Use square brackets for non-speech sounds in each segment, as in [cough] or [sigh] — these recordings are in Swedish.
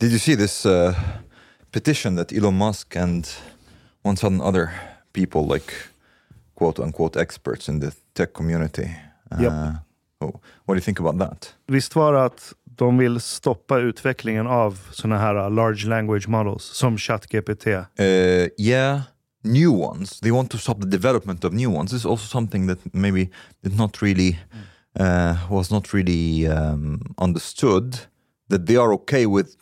Did you see this uh, petition that Elon Musk and one certain other people, like quote unquote experts in the tech community? Uh, Yep. oh, what do you think about that? Visst var det att de vill stoppa utvecklingen av såna här uh, large language models som ChatGPT? Uh, yeah, new ones. They want to stop the development of new ones. This is also something that maybe did not really uh, was not really um, understood. That they are okay with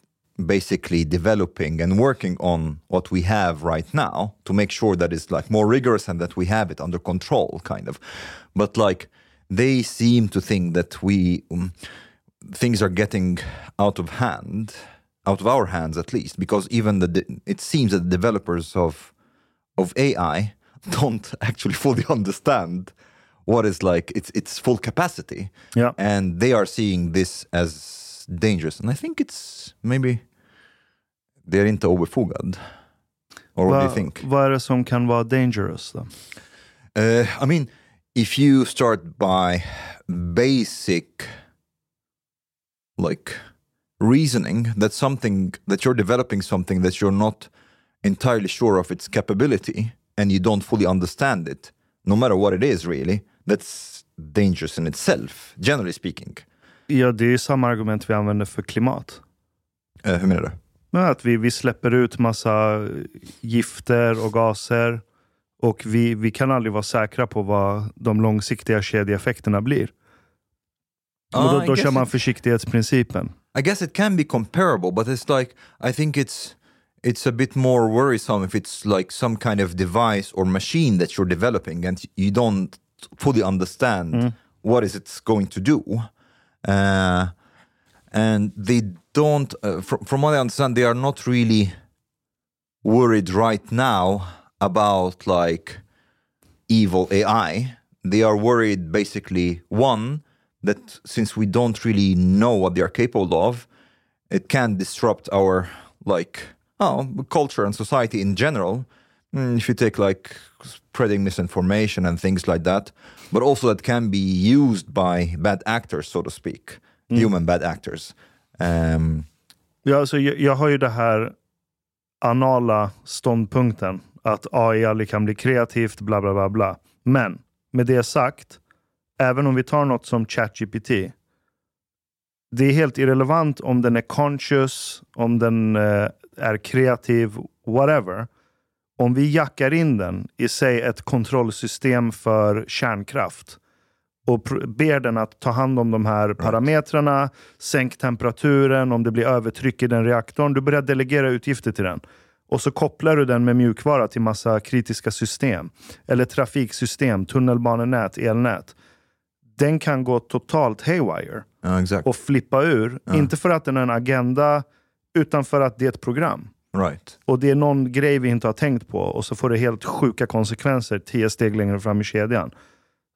basically developing and working on what we have right now to make sure that it's like more rigorous and that we have it under control, kind of. But like they seem to think that we um, things are getting out of hand, out of our hands at least, because even the it seems that the developers of of AI [laughs] don't actually fully [laughs] understand what is like its its full capacity, Yeah. and they are seeing this as dangerous. And I think it's maybe they're inte obefogad. Or what do you think? Vad är det som kan vara dangerous då? Uh, I mean, if you start by basic, like reasoning that something that you're developing something that you're not entirely sure of its capability and you don't fully understand it, no matter what it is, really, that's dangerous in itself, generally speaking. Ja, det är ju samma argument vi använder för klimat. Uh, hur menar du? Men att vi, vi släpper ut massa gifter och gaser och vi, vi kan aldrig vara säkra på vad de långsiktiga kedjeeffekterna blir. och Ah, då, I då kör man it- försiktighetsprincipen. I guess it can be comparable, but it's like I think it's it's a bit more worrisome if it's like some kind of device or machine that you're developing and you don't fully understand what is it's going to do. Uh, and they don't, uh, from, from what I understand, they are not really worried right now about like evil AI. They are worried basically one that since we don't really know what they are capable of, it can disrupt our like oh culture and society in general. Mm, if you take like spreading misinformation and things like that, but also that can be used by bad actors, so to speak, human bad actors. Um, Ja, alltså, jag, jag har ju det här anala ståndpunkten att AI aldrig kan bli kreativt, bla bla bla bla. Men med det sagt, även om vi tar något som ChatGPT, det är helt irrelevant om den är conscious, om den eh, är kreativ, whatever. Om vi jackar in den i sig ett kontrollsystem för kärnkraft och ber den att ta hand om de här parametrarna, sänk temperaturen, om det blir övertryck i den reaktorn. Du börjar delegera utgifter till den. Och så kopplar du den med mjukvara till massa kritiska system. Eller trafiksystem, tunnelbanenät, elnät. Den kan gå totalt haywire ja, och flippa ur. Inte för att den har en agenda, utan för att det är ett program. Right. Och det är någon grej vi inte har tänkt på och så får det helt sjuka konsekvenser tio steg längre fram i kedjan.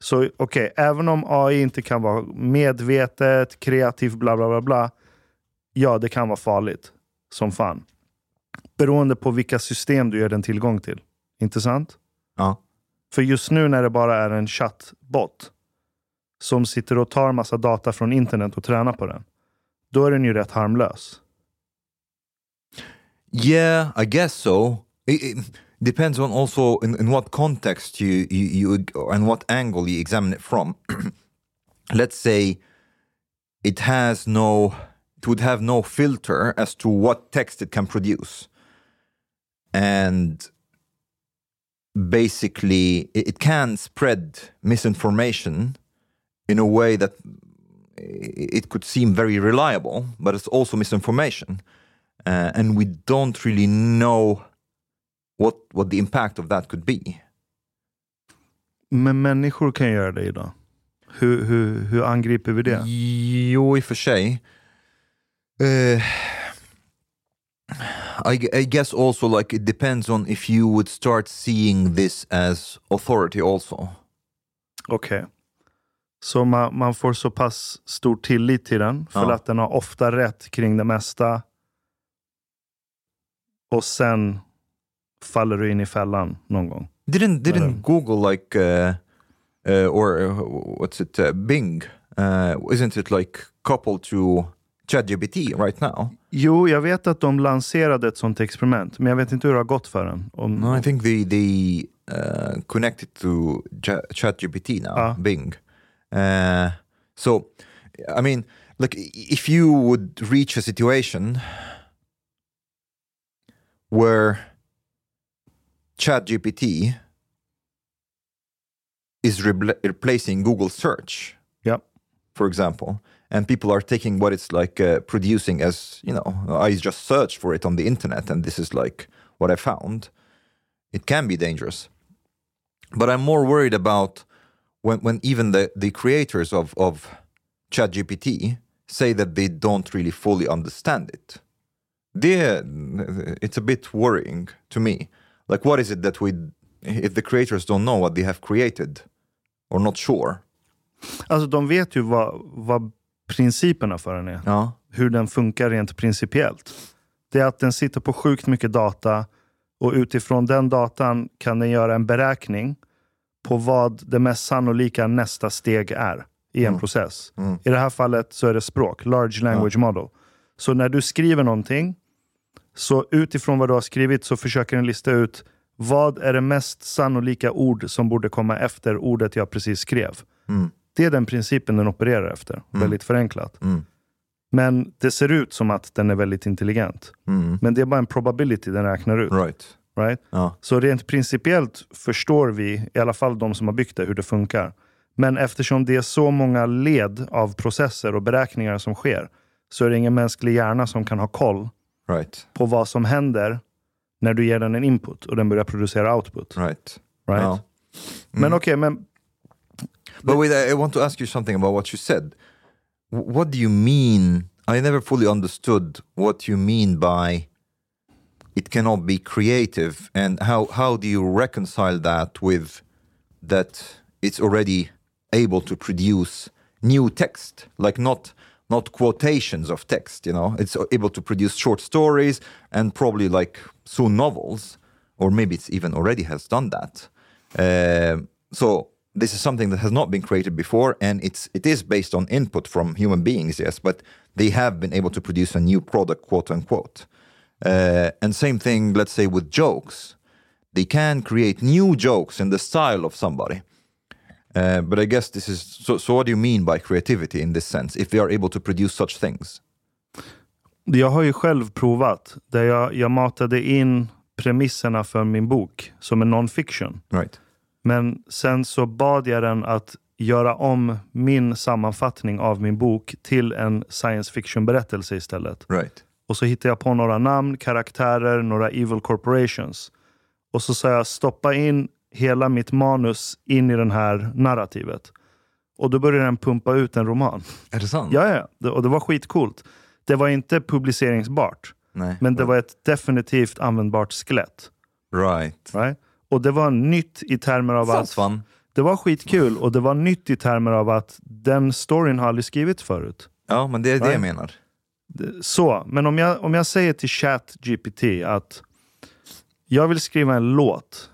Så okej, även om AI inte kan vara medvetet, kreativt, bla bla bla bla. Ja, det kan vara farligt. Som fan. Beroende på vilka system du ger den tillgång till. Inte sant? Ja. För just nu när det bara är en chattbot som sitter och tar massa data från internet och tränar på den. Då är den ju rätt harmlös. Yeah, I guess so. It, it depends on also in, in what context you, you you and what angle you examine it from. [clears throat] Let's say it has no it would have no filter as to what text it can produce and basically it it can spread misinformation in a way that eh, it could seem very reliable but it's also misinformation uh, and we don't really know what what the impact of that could be Men människor kan göra det idag. Hur, hur, hur angriper vi det? Jo, i och för sig. Uh, I, I guess also like it depends on if you would start seeing this as authority also. Okej. Så man, man får så pass stor tillit till den för Ja. att den har ofta rätt kring det mesta. Och sen faller du in i fällan någon gång. Didn't didn't Google like uh, uh, or uh, what's it uh, Bing? Uh, isn't it like coupled to ChatGPT right now? Jo, jag vet att de lanserade ett sånt experiment, men jag vet inte hur det har gått för den. Om, No, I think they they uh, connected to Cha- ChatGPT now, Ah. Bing. Uh, so, I mean, like if you would reach a situation where ChatGPT is repla- replacing Google search, Ja. for example, and people are taking what it's like uh, producing as, you know, I just searched for it on the internet and this is like what I found, it can be dangerous. But I'm more worried about when, when even the, the creators of, of ChatGPT say that they don't really fully understand it. They, it's a bit worrying to me. Like, what is it that we, if the creators don't know what they have created or not sure? Alltså de vet ju vad, vad principerna för den är. Ja. Hur den funkar rent principiellt. Det är att den sitter på sjukt mycket data och utifrån den datan kan den göra en beräkning på vad det mest sannolika nästa steg är i en process. I det här fallet så är det språk, large language model. Så när du skriver någonting, så utifrån vad du har skrivit så försöker den lista ut vad är det mest sannolika ord som borde komma efter ordet jag precis skrev. Det är den principen den opererar efter, väldigt förenklat. Men det ser ut som att den är väldigt intelligent. Men det är bara en probability den räknar ut. Right. Right? Ja. Så rent principiellt förstår vi, i alla fall de som har byggt det, hur det funkar. Men eftersom det är så många led av processer och beräkningar som sker, så är det ingen mänsklig hjärna som kan ha koll Right. på vad som händer när du ger den en input och den börjar producera output. Right. Right? Ja. Men okej, men But wait, I want to ask you something about what you said. What do you mean? I never fully understood what you mean by it cannot be creative, and how how do you reconcile that with that it's already able to produce new text, like not not quotations of text. You know, it's able to produce short stories and probably like soon novels, or maybe it's even already has done that. Uh, so this is something that has not been created before, and it's it is based on input from human beings, yes, but they have been able to produce a new product, quote unquote. Uh, and same thing, let's say with jokes, they can create new jokes in the style of somebody. Uh, but I guess this is so. So, what do you mean by creativity in this sense? If they are able to produce such things, jag har ju själv provat, där jag, jag matade in premisserna för min bok som en non-fiction. right? Men sen så bad jag den att göra om min sammanfattning av min bok till en science fiction-berättelse istället. Right. Och så hittade jag på några namn, karaktärer, några evil corporations. Och så sa jag stoppa in hela mitt manus in i den här narrativet. Och då började den pumpa ut en roman. Är det sant? Ja, ja. Det- Och det var skitcoolt. Det var inte publiceringsbart. Nej. Men det var ett definitivt användbart skelett. Right. Right? Och det var nytt i termer av Sounds att... fun. Det var skitkul och det var nytt i termer av att den storyn har aldrig skrivits förut. Ja, men det är det jag Right. menar. Så, men om jag, om jag säger till ChatGPT att jag vill skriva en låt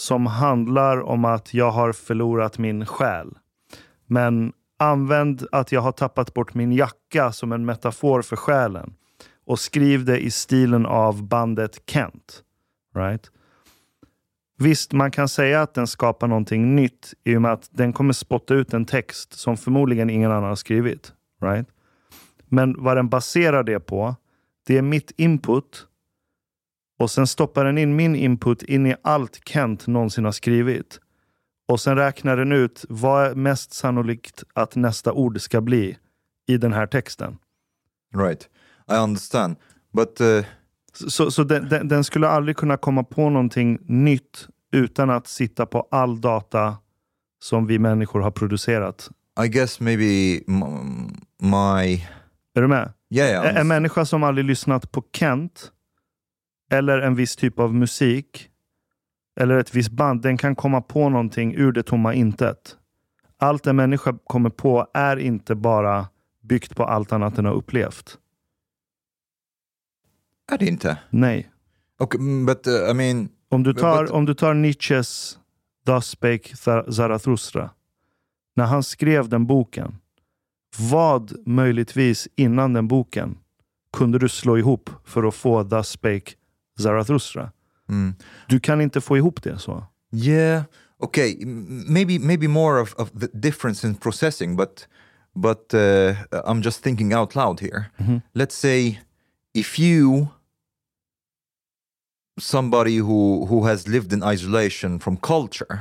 som handlar om att jag har förlorat min själ. Men använd att jag har tappat bort min jacka som en metafor för själen. Och skriv det i stilen av bandet Kent. Right? Visst, man kan säga att den skapar någonting nytt i och med att den kommer spotta ut en text som förmodligen ingen annan har skrivit. Right? Men vad den baserar det på, det är mitt input. Och sen stoppar den in min input in i allt Kent någonsin har skrivit. Och sen räknar den ut vad är mest sannolikt att nästa ord ska bli i den här texten. Right. I understand. But uh, Så, så den, den, den skulle aldrig kunna komma på någonting nytt utan att sitta på all data som vi människor har producerat. I guess maybe my Är du med? yeah, yeah en människa som aldrig lyssnat på Kent eller en viss typ av musik eller ett visst band, den kan komma på någonting ur det tomma intet. Allt en människa kommer på är inte bara byggt på allt annat den har upplevt. är det inte. Nej. Okay, mm, but uh, I mean, Om du tar, but- om du tar Nietzsches Das spake Za- Zarathustra. När han skrev den boken. Vad möjligtvis innan den boken kunde du slå ihop för att få Das spake Zarathustra? mm, Du kan inte få ihop det så. yeah, okay, maybe maybe more of, of the difference in processing, but but uh, I'm just thinking out loud here. Let's say if you somebody who who has lived in isolation from culture,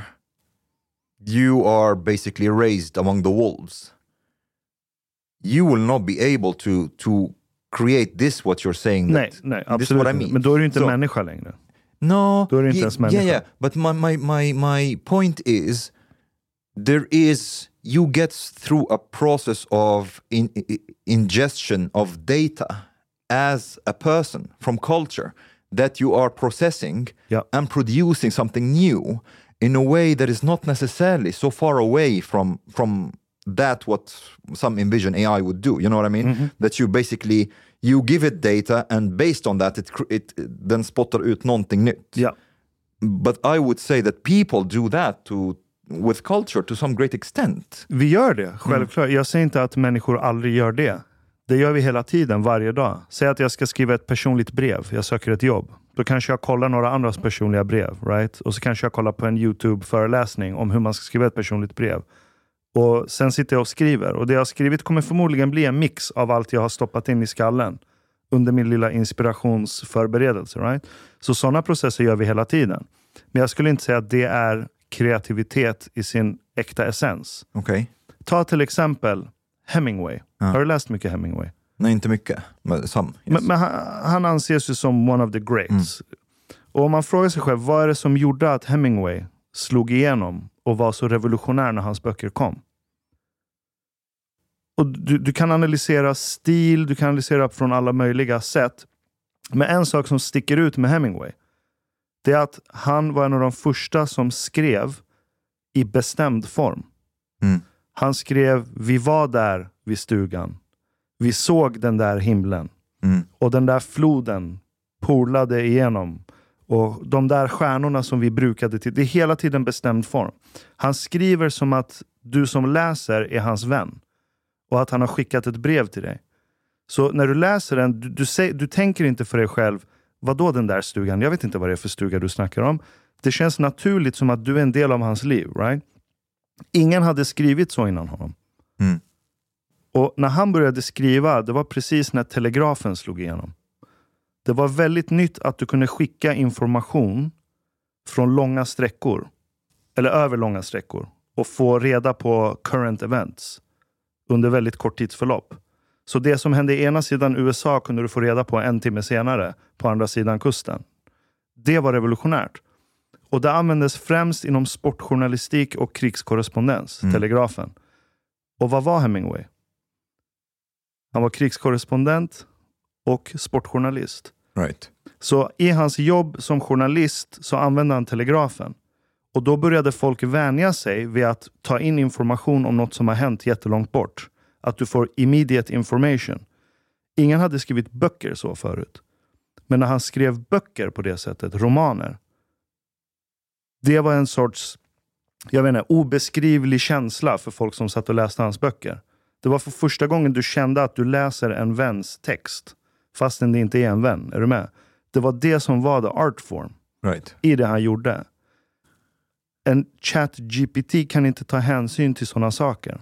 you are basically raised among the wolves. You will not be able to to create this what you're saying. Nej, that- nej this is absolut what I mean. Men då är du inte So- människa längre. No, Då är det inte ens yeah, människa. yeah. But my, my, my, my point is, there is you get through a process of in, i- ingestion of data as a person from culture that you are processing Yeah. and producing something new in a way that is not necessarily so far away from from that what some envision AI would do. You know what I mean? Mm-hmm. That you basically you give it data and based on that it, it den spottar ut någonting nytt. Ja. But I would say that people do that to with culture to some great extent. Vi gör det, självklart. Jag säger inte att människor aldrig gör det. Det gör vi hela tiden, varje dag. Säg att jag ska skriva ett personligt brev. Jag söker ett jobb. Då kanske jag kollar några andras personliga brev. Right? Och så kanske jag kollar på en YouTube-föreläsning om hur man ska skriva ett personligt brev. Och Sen sitter jag och skriver. Och Det jag har skrivit kommer förmodligen bli en mix av allt jag har stoppat in i skallen under min lilla inspirationsförberedelse. Right? Så sådana processer gör vi hela tiden. Men jag skulle inte säga att det är kreativitet i sin äkta essens. Okay. Ta till exempel Hemingway. Har du läst mycket Hemingway? Nej, inte mycket. Men some. Yes. Men, men han, han anses ju som one of the greats. Och om man frågar sig själv, vad är det som gjorde att Hemingway slog igenom och var så revolutionär när hans böcker kom? Och du, du kan analysera stil, du kan analysera från alla möjliga sätt. Men en sak som sticker ut med Hemingway, det är att han var en av de första som skrev i bestämd form. Mm. Han skrev, vi var där vid stugan. Vi såg den där himlen. Mm. Och den där floden polade igenom. Och de där stjärnorna som vi brukade till. Det är hela tiden bestämd form. Han skriver som att du som läser är hans vän. Och att han har skickat ett brev till dig. Så när du läser den, du, du, säger, du tänker inte för dig själv, vad då den där stugan? Jag vet inte vad det är för stuga du snackar om. Det känns naturligt som att du är en del av hans liv. right? Ingen hade skrivit så innan honom. Mm. Och när han började skriva, det var precis när telegrafen slog igenom. Det var väldigt nytt att du kunde skicka information från långa sträckor. Eller över långa sträckor. Och få reda på current events. Under väldigt kort tidsförlopp. Så det som hände i ena sidan USA kunde du få reda på en timme senare på andra sidan kusten. Det var revolutionärt. Och det användes främst inom sportjournalistik och krigskorrespondens, telegrafen. Och vad var Hemingway? Han var krigskorrespondent och sportjournalist. Right. Så i hans jobb som journalist så använde han telegrafen. Och då började folk vänja sig vid att ta in information om något som har hänt jättelångt bort. Att du får immediate information. Ingen hade skrivit böcker så förut. Men när han skrev böcker på det sättet, romaner. Det var en sorts jag vet inte, obeskrivlig känsla för folk som satt och läste hans böcker. Det var för första gången du kände att du läser en väns text. Fastän det inte är en vän. Är du med? Det var det som var the art form Right. i det han gjorde. En chat GPT kan inte ta hänsyn till sådana saker.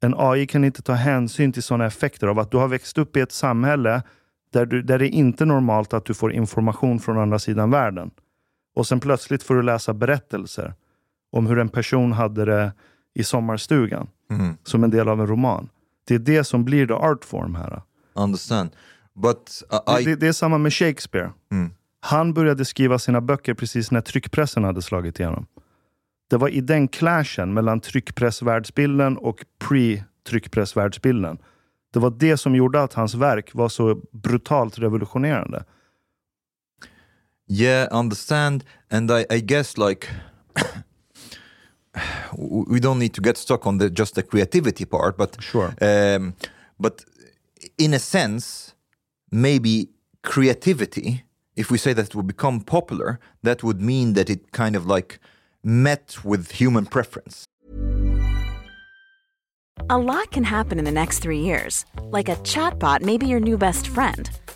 En AI kan inte ta hänsyn till sådana effekter av att du har växt upp i ett samhälle där, du, där det är inte är normalt att du får information från andra sidan världen. Och sen plötsligt får du läsa berättelser om hur en person hade det i sommarstugan. Mm. Som en del av en roman. Det är det som blir the art form här. Understand. But uh, I... Det, det är samma med Shakespeare. Mm. Han började skriva sina böcker precis när tryckpressen hade slagit igenom. Det var i den clashen mellan tryckpressvärldsbilden och pre-tryckpressvärldsbilden. Det var det som gjorde att hans verk var så brutalt revolutionerande. Yeah, understand. And I, I guess like [coughs] we don't need to get stuck on the just the creativity part, but Sure. um, but in a sense, maybe creativity, if we say that it will become popular, that would mean that it kind of like met with human preference. A lot can happen in the next three years. Like a chatbot may be your new best friend.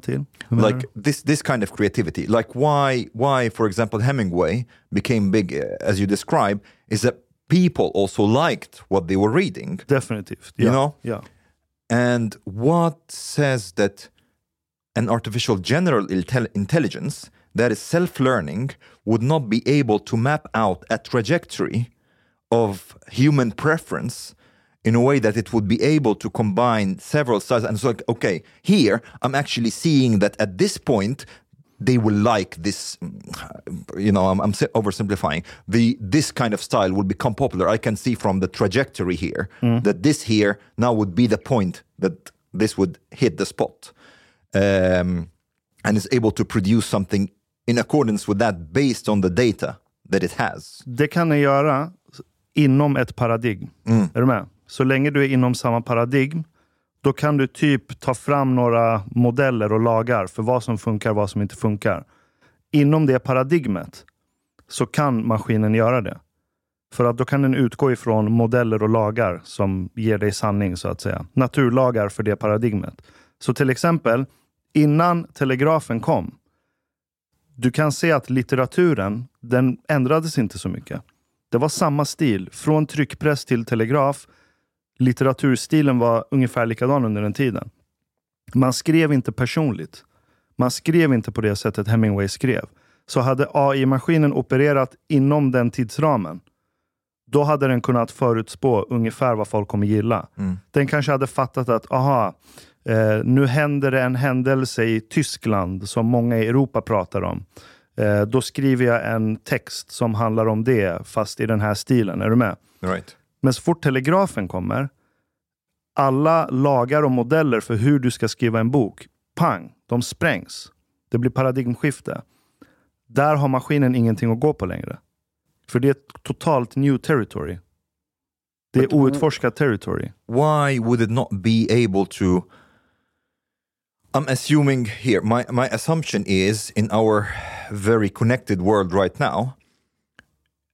Till. Like this this kind of creativity like why why for example hemingway became big uh, as you describe is that people also liked what they were reading du? Definitivt. You know? Ja. and what says that an artificial general intel- intelligence that is self-learning would not be able to map out a trajectory of human preference in a way that it would be able to combine several styles. And so like okay here i'm actually seeing that at this point they will like this mm, you know i'm, I'm si- oversimplifying. The this kind of style will become popular. I can see from the trajectory here that this here now would be the point that this would hit the spot. Um, and is able to produce something in accordance with that based on the data that it has. Det kan den göra inom ett paradigm. Är du med? Så länge du är inom samma paradigm, då kan du typ ta fram några modeller och lagar för vad som funkar och vad som inte funkar. Inom det paradigmet så kan maskinen göra det. För att då kan den utgå ifrån modeller och lagar som ger dig sanning, så att säga. Naturlagar för det paradigmet. Så till exempel, innan telegrafen kom, du kan se att litteraturen, den ändrades inte så mycket. Det var samma stil. Från tryckpress till telegraf. Litteraturstilen var ungefär likadan under den tiden. Man skrev inte personligt. Man skrev inte på det sättet Hemingway skrev. Så hade AI-maskinen opererat inom den tidsramen, då hade den kunnat förutspå ungefär vad folk kommer gilla. Den kanske hade fattat att, aha, eh, nu händer det en händelse i Tyskland som många i Europa pratar om. Eh, då skriver jag en text som handlar om det, fast i den här stilen. Är du med? right Men så fort telegrafen kommer, alla lagar och modeller för hur du ska skriva en bok, pang, de sprängs. Det blir paradigmskifte. Där har maskinen ingenting att gå på längre. För det är ett totalt new territory. Det är outforskat territory. why would it not be able to i'm assuming here my, my assumption is in our very connected world right now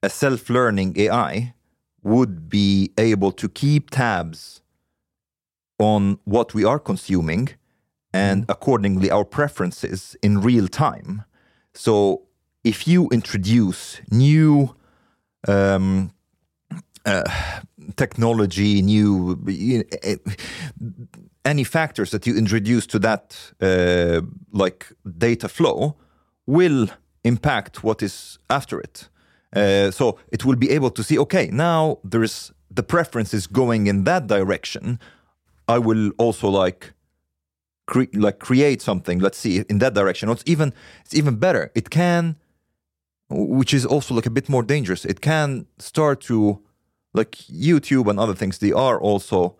a self-learning ai would be able to keep tabs on what we are consuming and accordingly our preferences in real time so if you introduce new um, technology, new eh, any factors that you introduce to that uh, like data flow will impact what is after it. Uh, so it will be able to see, okay, now there is the preference is going in that direction, I will also like cre- like create something. Let's see in that direction. It's even it's even better. It can, which is also like a bit more dangerous. It can start to like YouTube and other things. They are also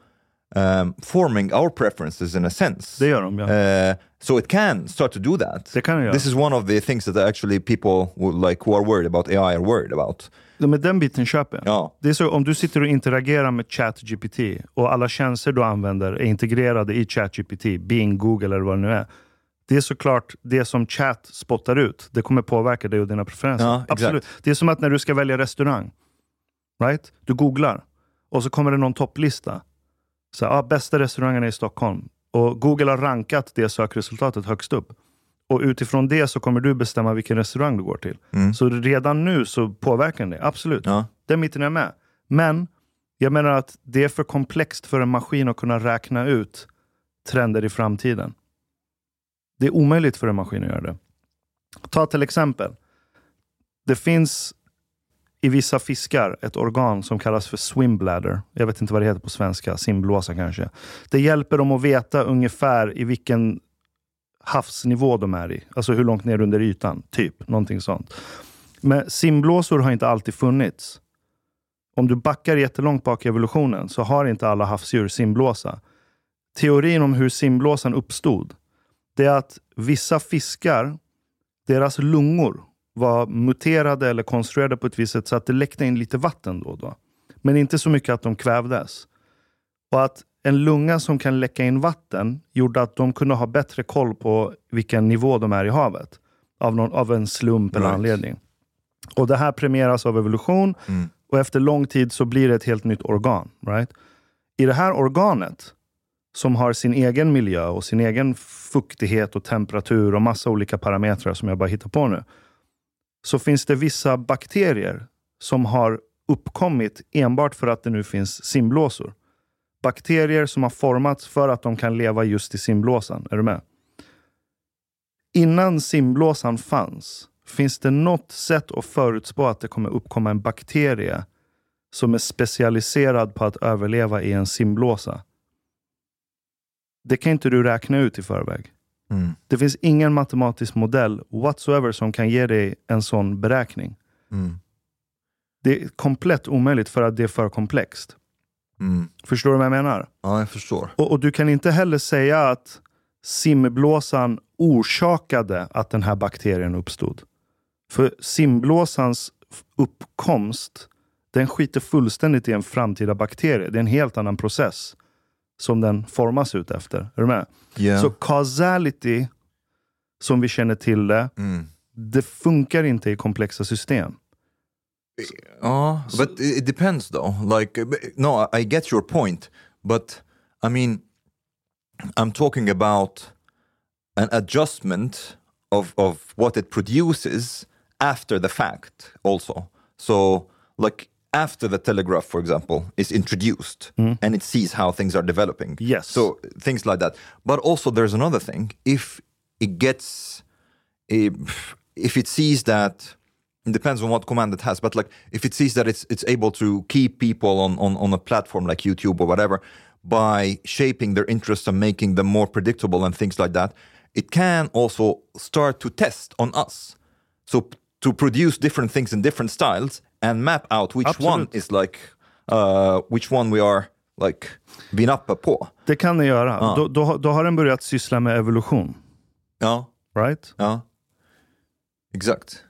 um, forming our preferences in a sense. Det gör de, ja. Uh, so it can start to do that. Kan det göra. This is one of the things that actually people who, like who are worried about AI are worried about. Men den biten köper jag. Ja. Det är så, om du sitter och interagerar med ChatGPT och alla tjänster du använder är integrerade i ChatGPT, Bing, Google eller vad det nu är. Det är såklart det som chat spottar ut. Det kommer påverka dig och dina preferenser. Ja. Absolut. Det är som att när du ska välja restaurang. Right? Du googlar och så kommer det någon topplista. Så, ah, bästa restaurangerna i Stockholm. Och Google har rankat det sökresultatet högst upp. Och utifrån det så kommer du bestämma vilken restaurang du går till. Så redan nu så påverkar det. Absolut. Ja. Den biten är med. Men jag menar att det är för komplext för en maskin att kunna räkna ut trender i framtiden. Det är omöjligt för en maskin att göra det. Ta till exempel. Det finns i vissa fiskar ett organ som kallas för swimbladder. Jag vet inte vad det heter på svenska. Simblåsa kanske. Det hjälper dem att veta ungefär i vilken havsnivå de är i. Alltså hur långt ner under ytan. Typ. Någonting sånt. Men simblåsor har inte alltid funnits. Om du backar jättelångt bak i evolutionen så har inte alla havsdjur simblåsa. Teorin om hur simblåsan uppstod, det är att vissa fiskar, deras lungor var muterade eller konstruerade på ett visst sätt så att det läckte in lite vatten då och då. Men inte så mycket att de kvävdes. Och att en lunga som kan läcka in vatten gjorde att de kunde ha bättre koll på vilken nivå de är i havet. Av, någon, av en slump eller Right. anledning. Och det här premieras av evolution och efter lång tid så blir det ett helt nytt organ. Right? I det här organet, som har sin egen miljö och sin egen fuktighet och temperatur och massa olika parametrar som jag bara hittar på nu, så finns det vissa bakterier som har uppkommit enbart för att det nu finns simblåsor. Bakterier som har formats för att de kan leva just i simblåsan. Är du med? Innan simblåsan fanns, finns det något sätt att förutspå att det kommer uppkomma en bakterie som är specialiserad på att överleva i en simblåsa? Det kan inte du räkna ut i förväg. Mm. Det finns ingen matematisk modell whatsoever som kan ge dig en sån beräkning. Mm. Det är komplett omöjligt för att det är för komplext. Mm. Förstår du vad jag menar? Ja, jag förstår. Och, och du kan inte heller säga att simblåsan orsakade att den här bakterien uppstod. För simblåsans uppkomst, den skiter fullständigt i en framtida bakterie. Det är en helt annan process som den formas ut efter. Är du med? Yeah. Så causality, som vi känner till det, Mm. det funkar inte i komplexa system. Oh, but it depends though. Like, uh, no, I get your point, but I mean, I'm talking about an adjustment of of what it produces after the fact, also. So, like after the telegraph, for example, is introduced, mm-hmm. and it sees how things are developing. Yes. So things like that. But also, there's another thing. If it gets if, if it sees that it depends on what command it has but like if it sees that it's it's able to keep people on on, on a platform like youtube or whatever by shaping their interests and making them more predictable and things like that it can also start to test on us so to produce different things in different styles and map out which one Absolut. is like uh, which one we are like up på Det kan den göra. Då, då, då har den börjat syssla med evolution. ja Right? ja exakt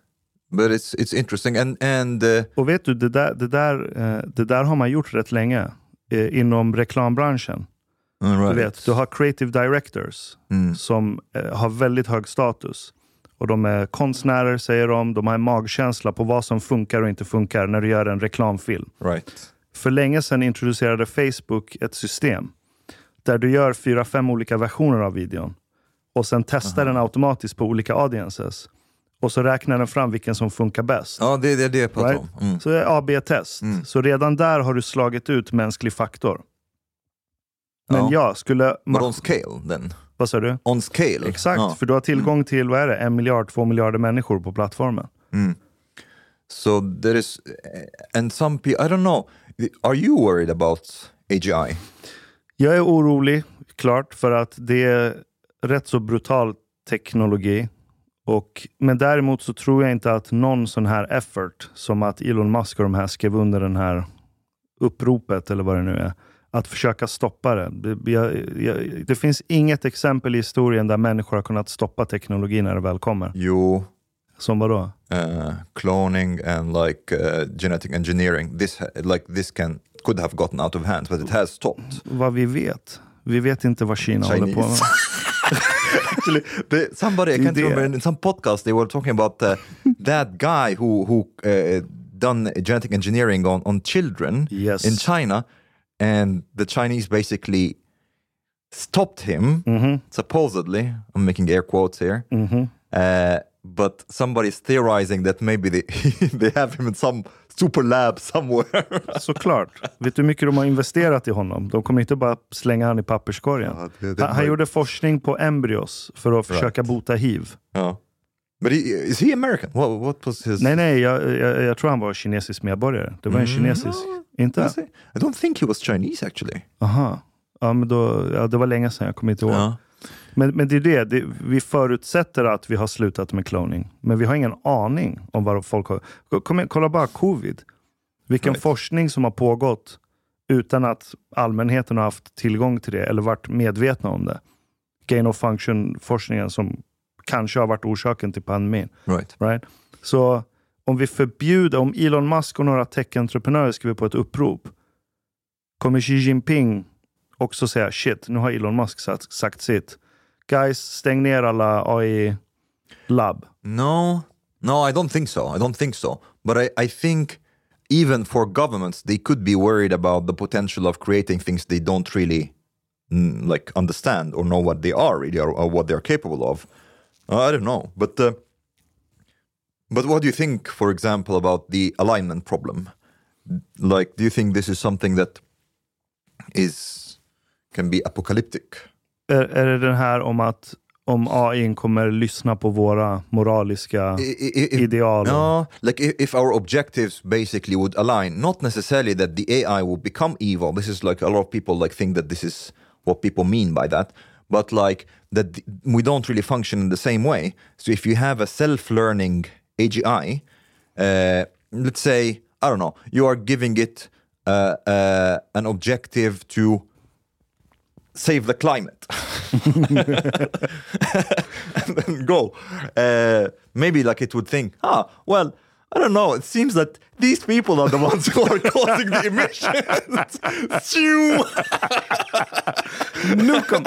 but it's it's interesting and and uh, Och vet du, det där, det där, eh, det där har man gjort rätt länge eh, inom reklambranschen. all Du right. vet, du har creative directors som eh, har väldigt hög status. Och De är konstnärer, säger de. De har en magkänsla på vad som funkar och inte funkar när du gör en reklamfilm. right För länge sedan introducerade Facebook ett system där du gör fyra, fem olika versioner av videon och sen testar den automatiskt på olika audiences. Och så räknar den fram vilken som funkar bäst. Ja, det, det är det jag pratar Right? om. Mm. Så det är AB-test. Så redan där har du slagit ut mänsklig faktor. Men Ja. ja, skulle... Ma- on scale then? Vad sa du? On scale? Exakt, Ja. för du har tillgång till vad är det? en miljard, två miljarder människor på plattformen. So there is, and some people, I don't know, Are you worried about AGI? Jag är orolig, klart, för att det är rätt så brutal teknologi. Och, men däremot så tror jag inte att någon sån här effort, som att Elon Musk och de här skrev under den här uppropet, eller vad det nu är, att försöka stoppa det. Det, jag, jag, det finns inget exempel i historien där människor har kunnat stoppa teknologi när det väl kommer. Jo, Som vadå? uh, cloning and like uh, genetic engineering. This like this can could have gotten out of hand, but it has stopped. Vad vi vet. Vi vet inte vad Kina håller på med. Chinese. [laughs] Actually, the, somebody I can't det. remember in some podcast they were talking about uh, that guy who who uh, done genetic engineering on on children Yes. in China, and the Chinese basically stopped him Mm-hmm. supposedly. I'm making air quotes here. Uh, but somebody's theorizing that maybe they [laughs] they have him in some super lab somewhere. [laughs] Såklart. Vet du hur mycket de har investerat i honom? De kommer inte bara slänga han i papperskorgen. Ja, det- det han, han gjorde forskning på embryos för att försöka bota hiv. oh. But he, is he American? What, what was his? Nej, nej, jag, jag, jag tror han var kinesisk medborgare. Det var en kinesisk. Inte? Was he? I don't think he was Chinese actually. Aha. Ja, men då, ja, det var länge sedan, jag kommer inte ihåg. Ja. Men, men det är det, det, vi förutsätter att vi har slutat med cloning. Men vi har ingen aning om vad folk har... Kom, igen, kolla bara covid. Vilken Right. forskning som har pågått utan att allmänheten har haft tillgång till det eller varit medvetna om det. Gain of function-forskningen som kanske har varit orsaken till pandemin. Right. Right? Så om vi förbjuder, om Elon Musk och några tech-entreprenörer skriver på ett upprop, kommer Xi Jinping också säga shit, nu har Elon Musk sagt, sagt sitt. Guys, stäng ner alla AI-labb. No, no, I don't think so. I don't think so. But I, I think even for governments, they could be worried about the potential of creating things they don't really mm, like understand or know what they are really or, or what they're capable of. I don't know, but uh, but what do you think, for example, about the alignment problem? Like, do you think this is something that is can be apocalyptic? Är, är det den här om att om AI kommer lyssna på våra moraliska if- ideal? No, like if, if our objectives basically would align, not necessarily that the AI will become evil. This is like a lot of people like think that this is what people mean by that, but like that th- we don't really function in the same way. So if you have a self-learning AGI, uh, let's say I don't know, you are giving it uh, uh, an objective to save the climate. [laughs] and then go. Uh, maybe like it would think, ah, well, I don't know. It seems that these people are the ones who are [laughs] causing the emissions. [laughs] Phew. Nukem!